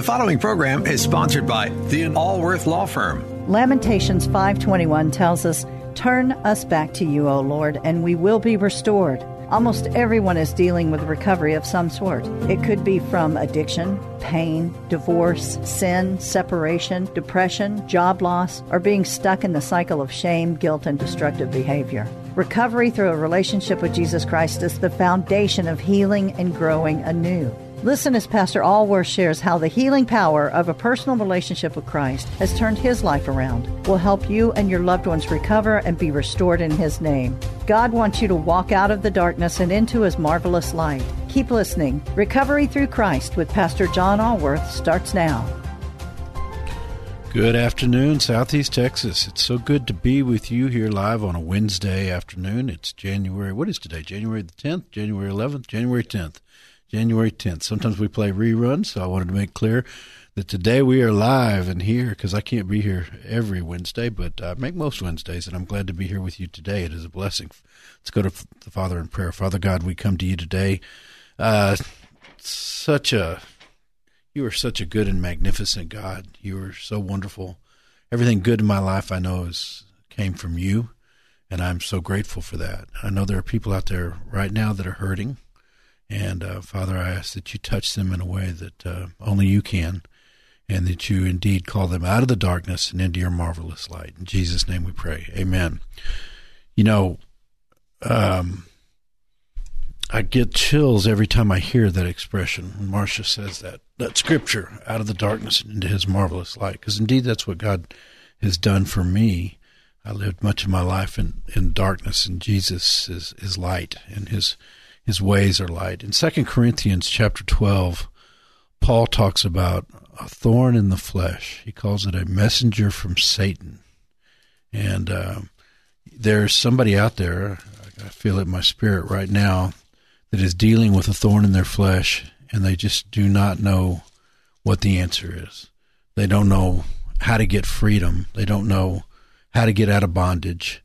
The following program is sponsored by the Allworth Law Firm. Lamentations 5:21 tells us, "Turn us back to you, O Lord, and we will be restored." Almost everyone is dealing with recovery of some sort. It could be from addiction, pain, divorce, sin, separation, depression, job loss, or being stuck in the cycle of shame, guilt, and destructive behavior. Recovery through a relationship with Jesus Christ is the foundation of healing and growing anew. Listen as Pastor Allworth shares how the healing power of a personal relationship with Christ has turned his life around, will help you and your loved ones recover and be restored in his name. God wants you to walk out of the darkness and into his marvelous light. Keep listening. Recovery Through Christ with Pastor John Allworth starts now. Good afternoon, Southeast Texas. It's so good to be with you here live on a Wednesday afternoon. It's January, what is today? January the 10th, January 11th, January 10th. January 10th. Sometimes we play reruns, so I wanted to make clear that today we are live and here because I can't be here every Wednesday, but I make most Wednesdays, and I'm glad to be here with you today. It is a blessing. Let's go to the Father in prayer. Father God, we come to you today. Uh, such a, you are such a good and magnificent God. You are so wonderful. Everything good in my life, I know, is came from you, and I'm so grateful for that. I know there are people out there right now that are hurting and uh, Father, I ask that you touch them in a way that uh, only you can, and that you indeed call them out of the darkness and into your marvelous light. In Jesus' name we pray. Amen. You know, um, I get chills every time I hear that expression when Marcia says that, that scripture, out of the darkness and into his marvelous light, because indeed that's what God has done for me. I lived much of my life in, in darkness, and Jesus is, is light, and his his ways are light. In 2 Corinthians chapter 12, Paul talks about a thorn in the flesh. He calls it a messenger from Satan. And uh, there's somebody out there, I feel it in my spirit right now, that is dealing with a thorn in their flesh, and they just do not know what the answer is. They don't know how to get freedom. They don't know how to get out of bondage.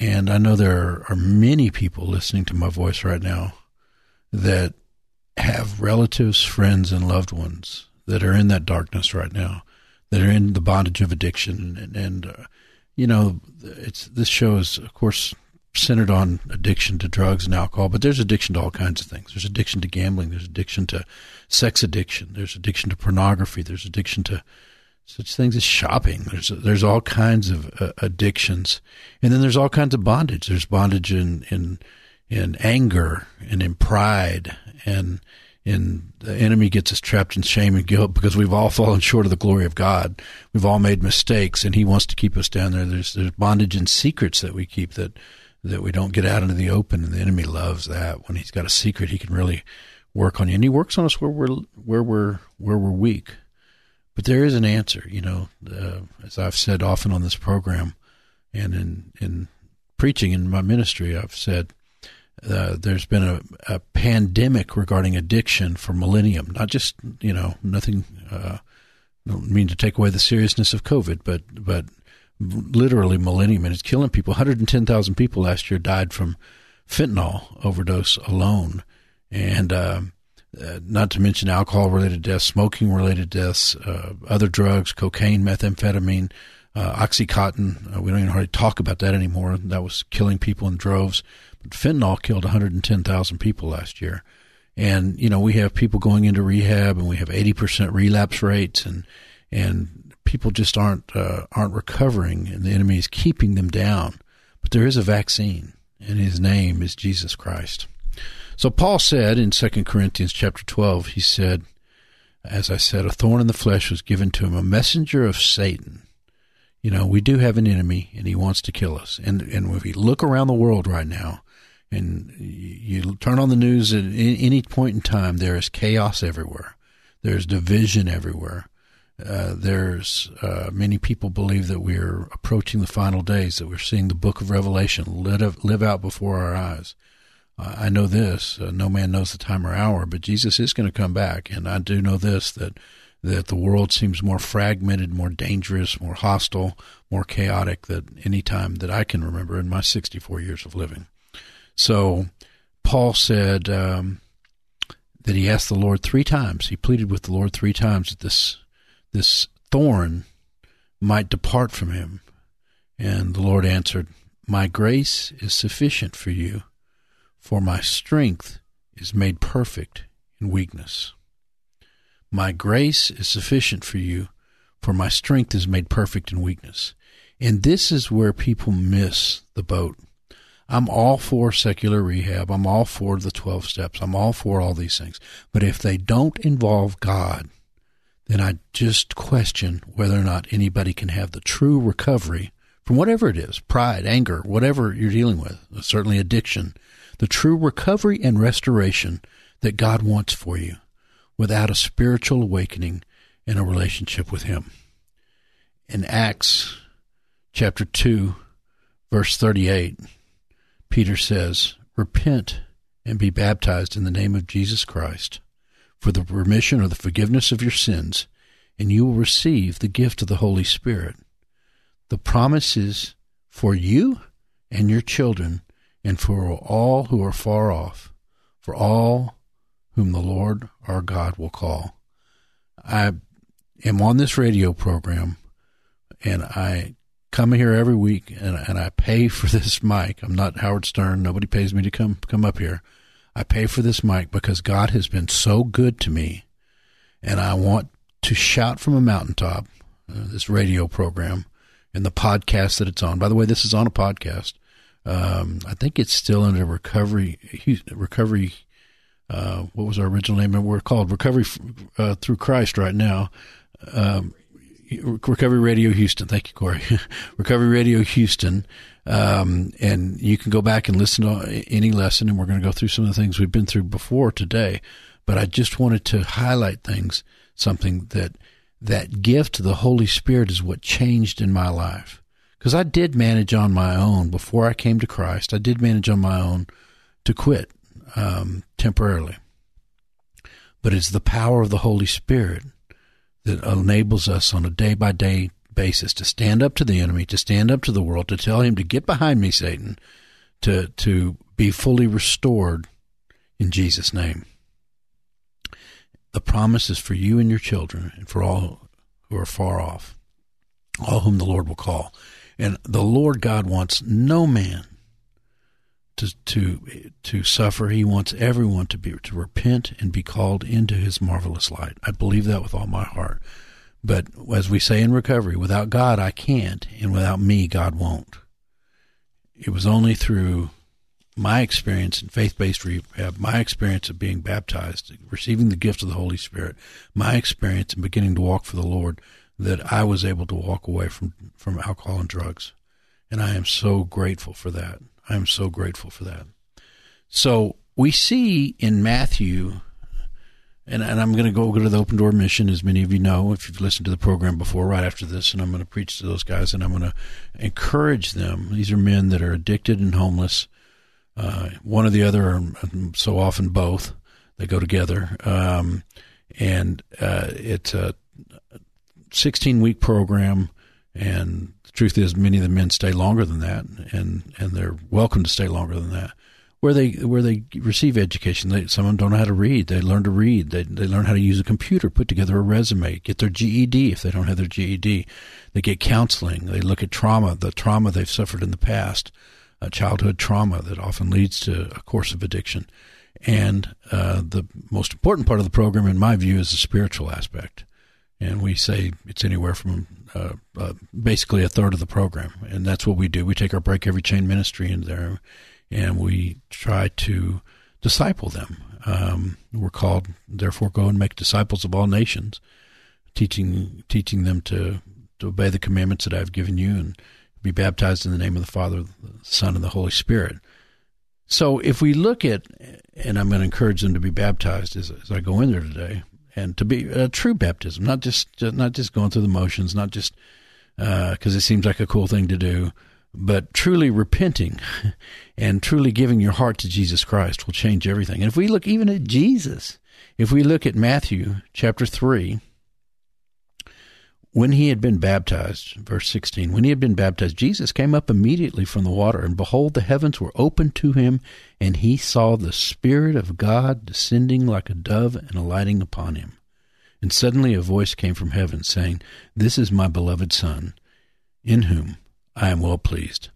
And I know there are many people listening to my voice right now that have relatives, friends, and loved ones that are in that darkness right now, that are in the bondage of addiction. And, and uh, you know, it's this show is, of course, centered on addiction to drugs and alcohol, but there's addiction to all kinds of things. There's addiction to gambling. There's addiction to sex addiction. There's addiction to pornography. There's addiction to such things as shopping. There's there's all kinds of uh, addictions, and then there's all kinds of bondage. There's bondage in in in anger and in pride, and in the enemy gets us trapped in shame and guilt because we've all fallen short of the glory of God. We've all made mistakes, and He wants to keep us down there. There's there's bondage in secrets that we keep that that we don't get out into the open, and the enemy loves that. When he's got a secret, he can really work on you, and he works on us where we're where we're where we're weak. But there is an answer, you know, uh, as I've said often on this program and in, in preaching in my ministry, I've said uh, there's been a, a, pandemic regarding addiction for millennium. Not just, you know, nothing, uh, don't mean to take away the seriousness of COVID, but, but literally millennium. And it's killing people. 110,000 people last year died from fentanyl overdose alone. And, um, uh, not to mention alcohol related deaths, smoking related deaths, uh, other drugs, cocaine, methamphetamine, uh, Oxycontin. Uh, we don't even hardly talk about that anymore. That was killing people in droves. But fentanyl killed 110,000 people last year. And, you know, we have people going into rehab and we have 80% relapse rates and, and people just aren't, uh, aren't recovering and the enemy is keeping them down. But there is a vaccine and his name is Jesus Christ. So Paul said in 2 Corinthians chapter 12, he said, as I said, a thorn in the flesh was given to him, a messenger of Satan. You know, we do have an enemy and he wants to kill us. And, and if we look around the world right now And you turn on the news at any point in time, there is chaos everywhere. There's division everywhere. Uh, there's uh, many people believe that we're approaching the final days, that we're seeing the book of Revelation live, live out before our eyes. I know this: uh, no man knows the time or hour, but Jesus is going to come back, and I do know this that that the world seems more fragmented, more dangerous, more hostile, more chaotic than any time that I can remember in my 64 years of living. So, Paul said um, that he asked the Lord three times. He pleaded with the Lord three times that this this thorn might depart from him. And the Lord answered, My grace is sufficient for you, for my strength is made perfect in weakness. My grace is sufficient for you, for my strength is made perfect in weakness. And this is where people miss the boat. I'm all for secular rehab. I'm all for the 12 steps. I'm all for all these things. But if they don't involve God, then I just question whether or not anybody can have the true recovery from whatever it is pride, anger, whatever you're dealing with, certainly addiction the true recovery and restoration that God wants for you without a spiritual awakening and a relationship with Him. In Acts chapter 2, verse 38, Peter says, Repent and be baptized in the name of Jesus Christ for the remission or the forgiveness of your sins, and you will receive the gift of the Holy Spirit. The promise is for you and your children, and for all who are far off, for all whom the Lord our God will call. I am on this radio program, and I come here every week, and, and I pay for this mic. I'm not Howard Stern. Nobody pays me to come come up here. I pay for this mic because God has been so good to me, and I want to shout from a mountaintop uh, this radio program and the podcast that it's on. By the way, this is on a podcast. Um, I think it's still under recovery. Recovery. Uh, what was our original name? We're called Recovery uh, Through Christ right now. Um, Recovery Radio Houston. Thank you, Corey. Recovery Radio Houston. Um, and you can go back and listen to any lesson, and we're going to go through some of the things we've been through before today. But I just wanted to highlight things, something that that gift the Holy Spirit is what changed in my life. Because I did manage on my own before I came to Christ. I did manage on my own to quit um, temporarily. But it's the power of the Holy Spirit that enables us on a day by day basis to stand up to the enemy, to stand up to the world, to tell him to get behind me, Satan, to to be fully restored in Jesus' name. The promise is for you and your children and for all who are far off, all whom the Lord will call. And the Lord God wants no man to to to suffer. He wants everyone to be to repent and be called into his marvelous light. I believe that with all my heart. But as we say in recovery, without God, I can't, and without me, God won't. It was only through my experience in faith based rehab, my experience of being baptized, receiving the gift of the Holy Spirit, my experience in beginning to walk for the Lord, that I was able to walk away from, from alcohol and drugs. And I am so grateful for that. I am so grateful for that. So we see in Matthew and, and I'm going to go, go to the Open Door Mission, as many of you know, if you've listened to the program before, right after this, and I'm going to preach to those guys, and I'm going to encourage them. These are men that are addicted and homeless. Uh, one or the other, or so often both. They go together, um, and uh, it's a 16 week program. And the truth is, many of the men stay longer than that, and and they're welcome to stay longer than that where they where they receive education. They, some of them don't know how to read. They learn to read. They they learn how to use a computer, put together a resume, get their GED if they don't have their GED. They get counseling. They look at trauma, the trauma they've suffered in the past, uh, childhood trauma that often leads to a course of addiction. And uh, the most important part of the program, in my view, is the spiritual aspect. And we say it's anywhere from uh, uh basically a third of the program, and that's what we do. We take our break every chain ministry in there and we try to disciple them. Um, we're called, therefore, go and make disciples of all nations, teaching teaching them to, to obey the commandments that I've given you and be baptized in the name of the Father, the Son, and the Holy Spirit. So if we look at, and I'm going to encourage them to be baptized as, as I go in there today, and to be a true baptism, not just not just going through the motions, not just because uh, it seems like a cool thing to do, but truly repenting and truly giving your heart to Jesus Christ will change everything. And if we look even at Jesus, if we look at Matthew chapter 3, when he had been baptized, verse 16, when he had been baptized, Jesus came up immediately from the water, and behold, the heavens were opened to him, and he saw the Spirit of God descending like a dove and alighting upon him. And suddenly a voice came from heaven, saying, This is my beloved Son, in whom I am well pleased.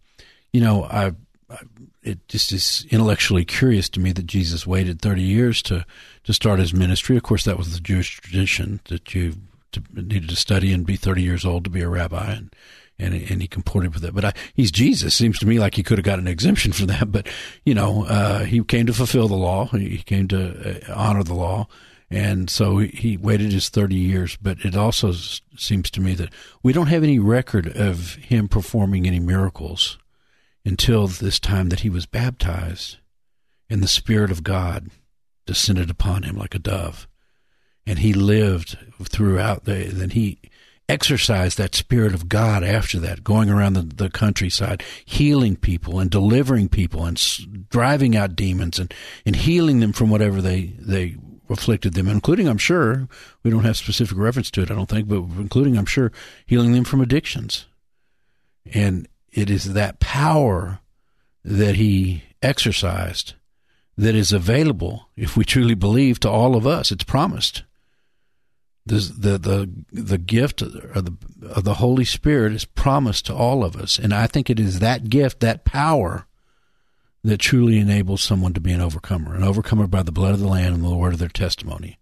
You know, I, I, it just is intellectually curious to me that Jesus waited 30 years to, to start his ministry. Of course, that was the Jewish tradition that you to, needed to study and be 30 years old to be a rabbi, and and and he comported with it. But I, he's Jesus. Seems to me like he could have got an exemption for that. But you know, uh, he came to fulfill the law. He came to uh, honor the law, and so he waited his 30 years. But it also seems to me that we don't have any record of him performing any miracles until this time that he was baptized, and the Spirit of God descended upon him like a dove and he lived throughout the then he exercised that spirit of God after that, going around the, the countryside, healing people and delivering people and s- driving out demons and, and healing them from whatever they, they afflicted them, including, I'm sure, we don't have specific reference to it, I don't think, but including, I'm sure, healing them from addictions. And it is that power that he exercised that is available, if we truly believe, to all of us. It's promised the the the the gift of the of the Holy Spirit is promised to all of us, and I think it is that gift, that power, that truly enables someone to be an overcomer, an overcomer by the blood of the Lamb and the word of their testimony,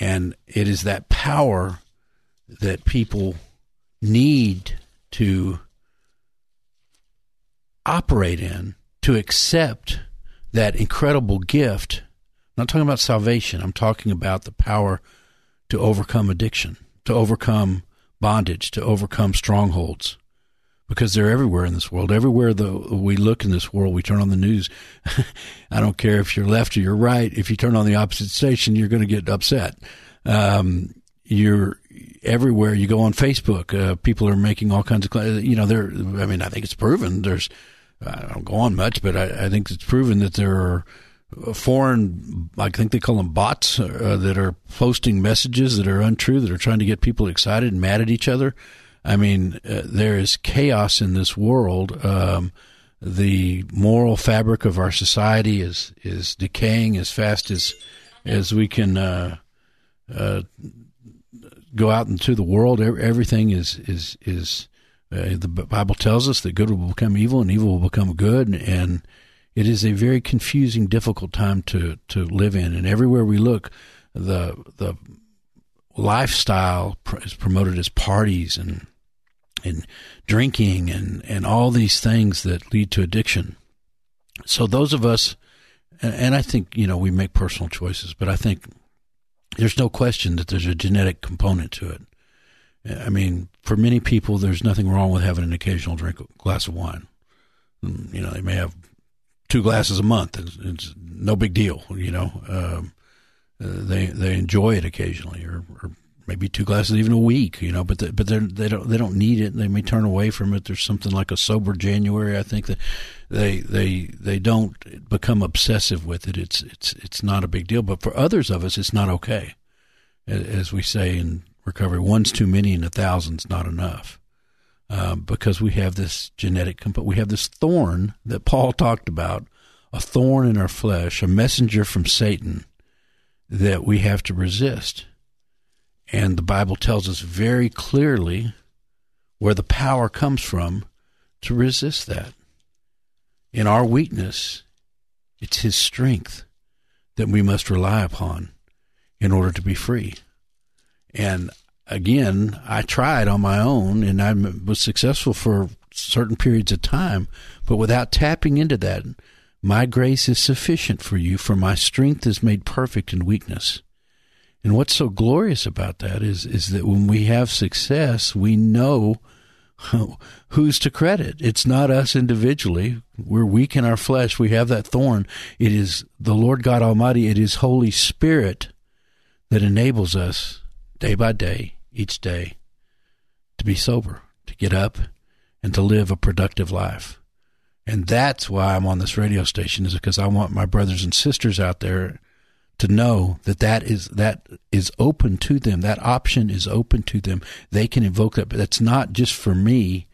and it is that power that people need to operate in to accept that incredible gift. I'm not talking about salvation. I'm talking about the power to overcome addiction, to overcome bondage, to overcome strongholds, because they're everywhere in this world. Everywhere the, we look in this world, we turn on the news. I don't care if you're left or you're right. If you turn on the opposite station, you're going to get upset. Um, you're everywhere. You go on Facebook, uh, people are making all kinds of, you know, there. I mean, I think it's proven. There's, I don't go on much, but I, I think it's proven that there are foreign, I think they call them bots, uh, that are posting messages that are untrue, that are trying to get people excited and mad at each other. I mean, uh, there is chaos in this world. Um, the moral fabric of our society is is decaying as fast as as we can uh, uh go out into the world. Everything is is is uh, the Bible tells us that good will become evil and evil will become good, and it is a very confusing, difficult time to, to live in. And everywhere we look, the the lifestyle is promoted as parties and and drinking and, and all these things that lead to addiction. So those of us, and I think you know we make personal choices, but I think there's no question that there's a genetic component to it. I mean, for many people, there's nothing wrong with having an occasional drink, glass of wine. Mm, you know, they may have two glasses a month. It's, it's no big deal, you know. Um, uh, they they enjoy it occasionally, or, or maybe two glasses even a week, you know. But the, but they they don't they don't need it. They may turn away from it. There's something like a sober January. I think that they they they don't become obsessive with it. It's it's it's not a big deal. But for others of us, it's not okay. As we say in recovery, one's too many and a thousand's not enough. Um, because we have this genetic component. We have this thorn that Paul talked about, a thorn in our flesh, a messenger from Satan that we have to resist. And the Bible tells us very clearly where the power comes from to resist that. In our weakness, it's His strength that we must rely upon in order to be free. And again, I tried on my own and I was successful for certain periods of time, but without tapping into that, my grace is sufficient for you, for my strength is made perfect in weakness. And what's so glorious about that is, is that when we have success, we know who's to credit? It's not us individually. We're weak in our flesh. We have that thorn. It is the Lord God Almighty. It is Holy Spirit that enables us day by day, each day, to be sober, to get up, and to live a productive life. And that's why I'm on this radio station is because I want my brothers and sisters out there to know that that is that is open to them. That option is open to them. They can invoke that, but that's not just for me.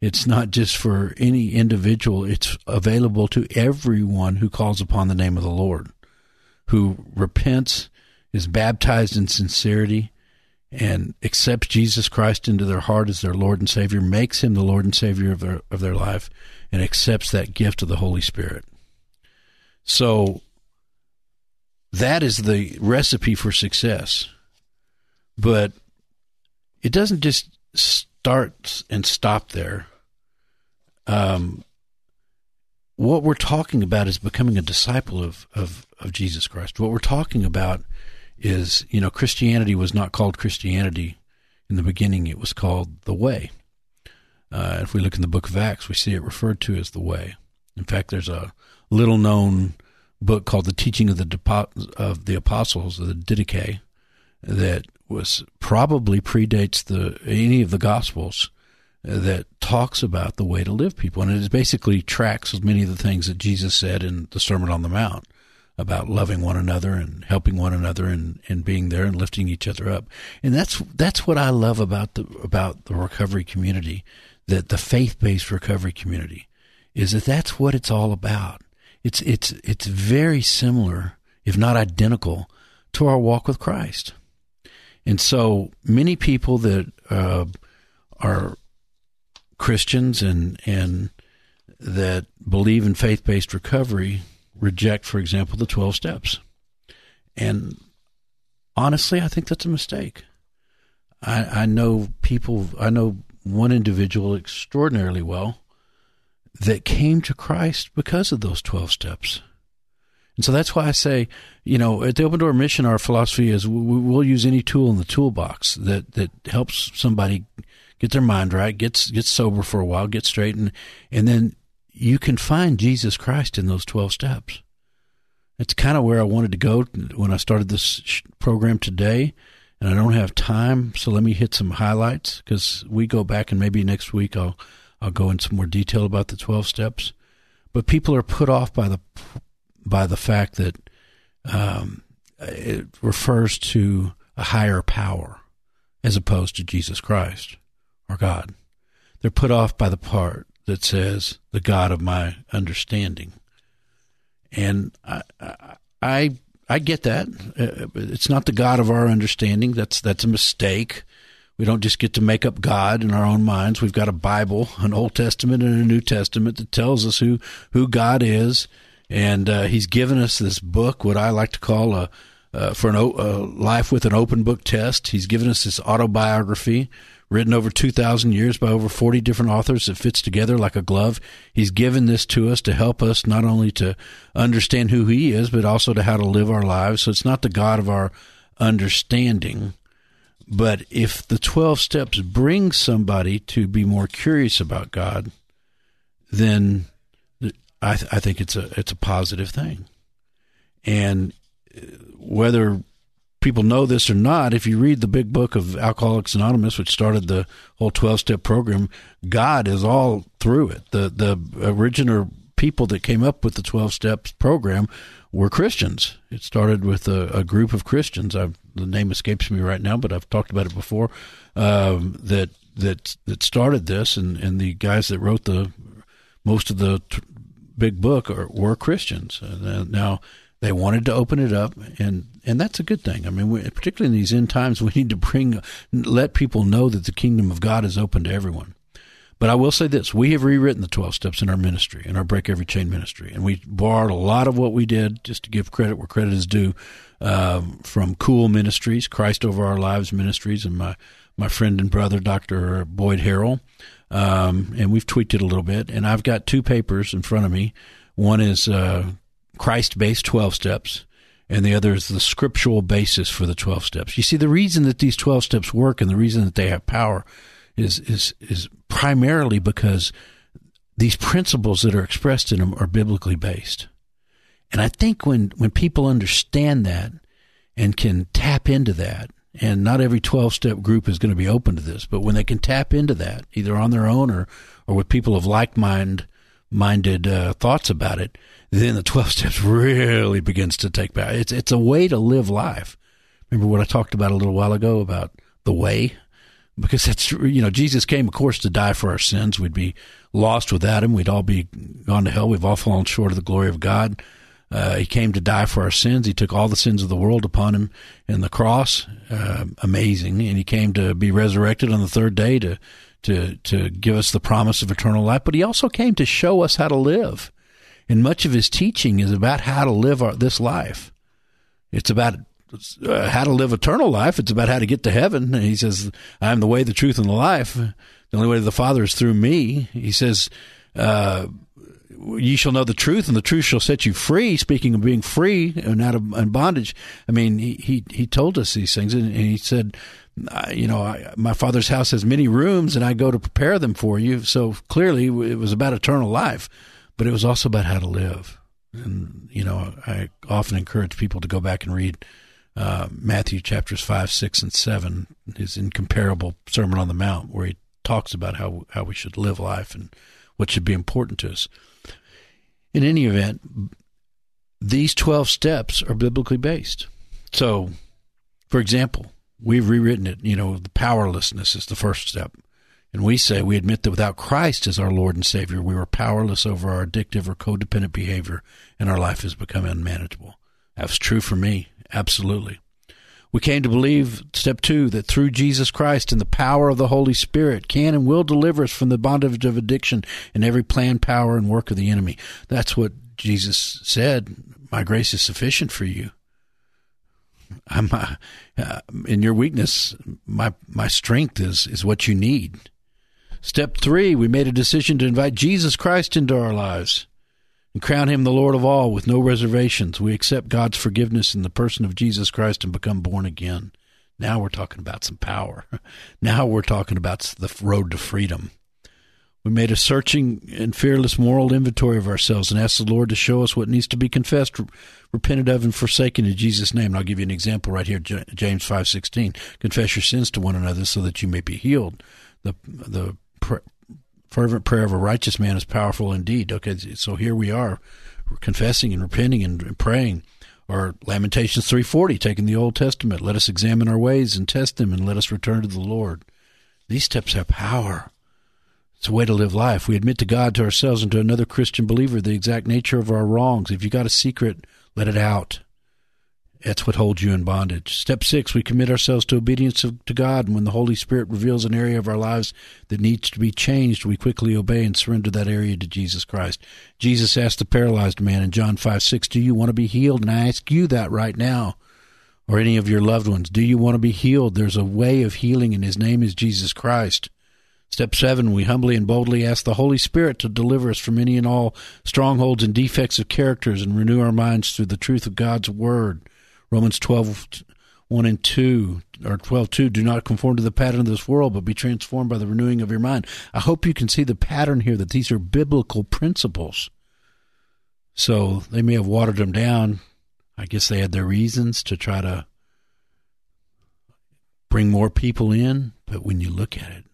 It's not just for any individual. It's available to everyone who calls upon the name of the Lord, who repents, is baptized in sincerity, and accepts Jesus Christ into their heart as their Lord and Savior, makes him the Lord and Savior of their of their life, and accepts that gift of the Holy Spirit. So that is the recipe for success. But it doesn't just start and stop there. Um, what we're talking about is becoming a disciple of, of, of Jesus Christ. What we're talking about is, you know, Christianity was not called Christianity in the beginning, it was called the way. Uh, if we look in the book of Acts, we see it referred to as the way. In fact, there's a little known book called The Teaching of the Depo- of the Apostles, the Didache, that was probably predates the any of the Gospels that talks about the way to live people, and it basically tracks many of the things that Jesus said in the Sermon on the Mount about loving one another and helping one another and, and being there and lifting each other up. And that's that's what I love about the about the recovery community, that the faith based recovery community, is that that's what it's all about. It's it's it's very similar, if not identical, to our walk with Christ. And so many people that uh, are Christians and and that believe in faith based recovery reject, for example, the twelve steps. And honestly, I think that's a mistake. I, I know people. I know one individual extraordinarily well that came to Christ because of those 12 steps. And so that's why I say, you know, at the Open Door Mission, our philosophy is we'll use any tool in the toolbox that, that helps somebody get their mind right, gets get sober for a while, get straight, and, and then you can find Jesus Christ in those 12 steps. That's kind of where I wanted to go when I started this program today. And I don't have time, so let me hit some highlights because we go back and maybe next week I'll I'll go into more detail about the 12 steps. But people are put off by the by the fact that um, it refers to a higher power as opposed to Jesus Christ or God. They're put off by the part that says the God of my understanding, and I I I get that. Uh, it's not the God of our understanding. That's that's a mistake. We don't just get to make up God in our own minds. We've got a Bible, an Old Testament and a New Testament that tells us who, who God is. And uh, He's given us this book, what I like to call a, uh, for an, a life with an open book test. He's given us this autobiography written over 2,000 years by over 40 different authors that fits together like a glove. He's given this to us to help us not only to understand who He is, but also to how to live our lives. So it's not the God of our understanding but if the 12 steps bring somebody to be more curious about God, then I, th- I think it's a it's a positive thing. And uh, whether people know this or not, if you read the big book of Alcoholics Anonymous, which started the whole 12 step program, God is all through it. The the original people that came up with the 12 steps program were Christians. It started with a, a group of Christians. I've, the name escapes me right now, but I've talked about it before. Um, that that that started this, and, and the guys that wrote the most of the t- big book are, were Christians. Now they wanted to open it up, and and that's a good thing. I mean, particularly in these end times, we need to bring let people know that the kingdom of God is open to everyone. But I will say this we have rewritten the 12 steps in our ministry, in our Break Every Chain ministry. And we borrowed a lot of what we did, just to give credit where credit is due, um, from Cool Ministries, Christ Over Our Lives Ministries, and my, my friend and brother, Dr. Boyd Harrell. Um, and we've tweaked it a little bit. And I've got two papers in front of me. One is uh, Christ based 12 steps, and the other is the scriptural basis for the 12 steps. You see, the reason that these 12 steps work and the reason that they have power is is is primarily because these principles that are expressed in them are biblically based. And I think when when people understand that and can tap into that, and not every 12 step group is going to be open to this, but when they can tap into that, either on their own or, or with people of like mind, minded uh, thoughts about it, then the 12 steps really begins to take back. It's, it's a way to live life. Remember what I talked about a little while ago about the way? Because that's, you know, Jesus came, of course, to die for our sins. We'd be lost without him. We'd all be gone to hell. We've all fallen short of the glory of God. Uh, he came to die for our sins. He took all the sins of the world upon him in the cross. Uh, amazing. And he came to be resurrected on the third day to, to, to give us the promise of eternal life. But he also came to show us how to live. And much of his teaching is about how to live our, this life. It's about uh, how to live eternal life. It's about how to get to heaven. And he says, I am the way, the truth, and the life. The only way to the Father is through me. He says, uh, ye shall know the truth, and the truth shall set you free. Speaking of being free and out of and bondage, I mean, he he, he told us these things, and, and he said, you know, I, my father's house has many rooms, and I go to prepare them for you. So clearly, it was about eternal life, but it was also about how to live. And you know, I often encourage people to go back and read uh, Matthew chapters five, six, and seven, his incomparable Sermon on the Mount, where he talks about how how we should live life and what should be important to us. In any event, these 12 steps are biblically based. So, for example, we've rewritten it, you know, the powerlessness is the first step. And we say we admit that without Christ as our Lord and Savior, we were powerless over our addictive or codependent behavior and our life has become unmanageable. That's true for me, absolutely. We came to believe, step two, that through Jesus Christ and the power of the Holy Spirit can and will deliver us from the bondage of addiction and every plan, power, and work of the enemy. That's what Jesus said. My grace is sufficient for you. I'm uh, uh, in your weakness. My my strength is is what you need. Step three, we made a decision to invite Jesus Christ into our lives and crown him the Lord of all with no reservations. We accept God's forgiveness in the person of Jesus Christ and become born again. Now we're talking about some power. Now we're talking about the road to freedom. We made a searching and fearless moral inventory of ourselves and asked the Lord to show us what needs to be confessed, repented of, and forsaken in Jesus' name. And I'll give you an example right here, James five sixteen. Confess your sins to one another so that you may be healed. The the fervent prayer of a righteous man is powerful indeed. Okay, so here we are, confessing and repenting and praying. Or Lamentations 3:40, taking the Old Testament, let us examine our ways and test them, and let us return to the Lord. These steps have power. It's a way to live life. We admit to God, to ourselves, and to another Christian believer the exact nature of our wrongs. If you got a secret, let it out. That's what holds you in bondage. Step six, we commit ourselves to obedience to, God. And when the Holy Spirit reveals an area of our lives that needs to be changed, we quickly obey and surrender that area to Jesus Christ. Jesus asked the paralyzed man in John 5 6, Do you want to be healed? And I ask you that right now, or any of your loved ones. Do you want to be healed? There's a way of healing, and his name is Jesus Christ. Step seven, we humbly and boldly ask the Holy Spirit to deliver us from any and all strongholds and defects of characters and renew our minds through the truth of God's Word. Romans 12, 1 and 2, or 12, 2, do not conform to the pattern of this world, but be transformed by the renewing of your mind. I hope you can see the pattern here that these are biblical principles. So they may have watered them down. I guess they had their reasons to try to bring more people in, but when you look at it,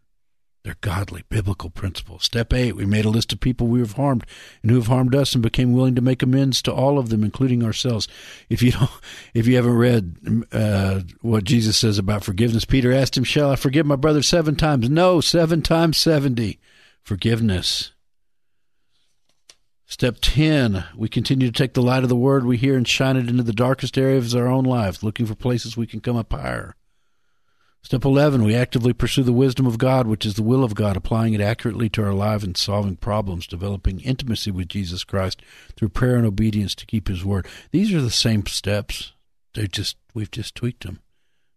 they're godly, biblical principles. Step eight, we made a list of people we have harmed and who have harmed us and became willing to make amends to all of them, including ourselves. If you don't, if you haven't read uh, what Jesus says about forgiveness, Peter asked him, "Shall I forgive my brother seven times?" No, seven times seventy. Forgiveness. Step 10, we continue to take the light of the word we hear and shine it into the darkest areas of our own lives, looking for places we can come up higher. Step 11, we actively pursue the wisdom of God, which is the will of God, applying it accurately to our life and solving problems, developing intimacy with Jesus Christ through prayer and obedience to keep his word. These are the same steps. They just we've just tweaked them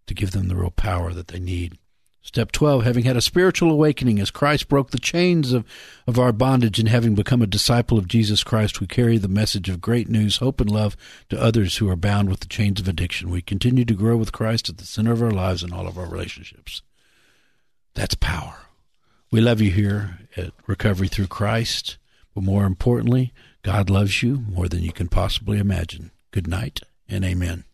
to give them the real power that they need. Step 12, having had a spiritual awakening as Christ broke the chains of, of our bondage and having become a disciple of Jesus Christ, we carry the message of great news, hope, and love to others who are bound with the chains of addiction. We continue to grow with Christ at the center of our lives and all of our relationships. That's power. We love you here at Recovery Through Christ, but more importantly, God loves you more than you can possibly imagine. Good night and amen.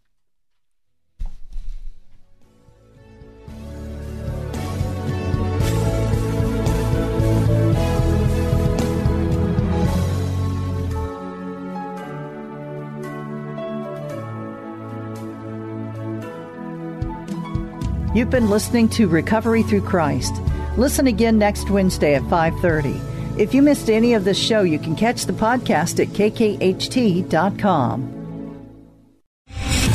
You've been listening to Recovery Through Christ. Listen again next Wednesday at 5:30. If you missed any of this show, you can catch the podcast at kkht.com.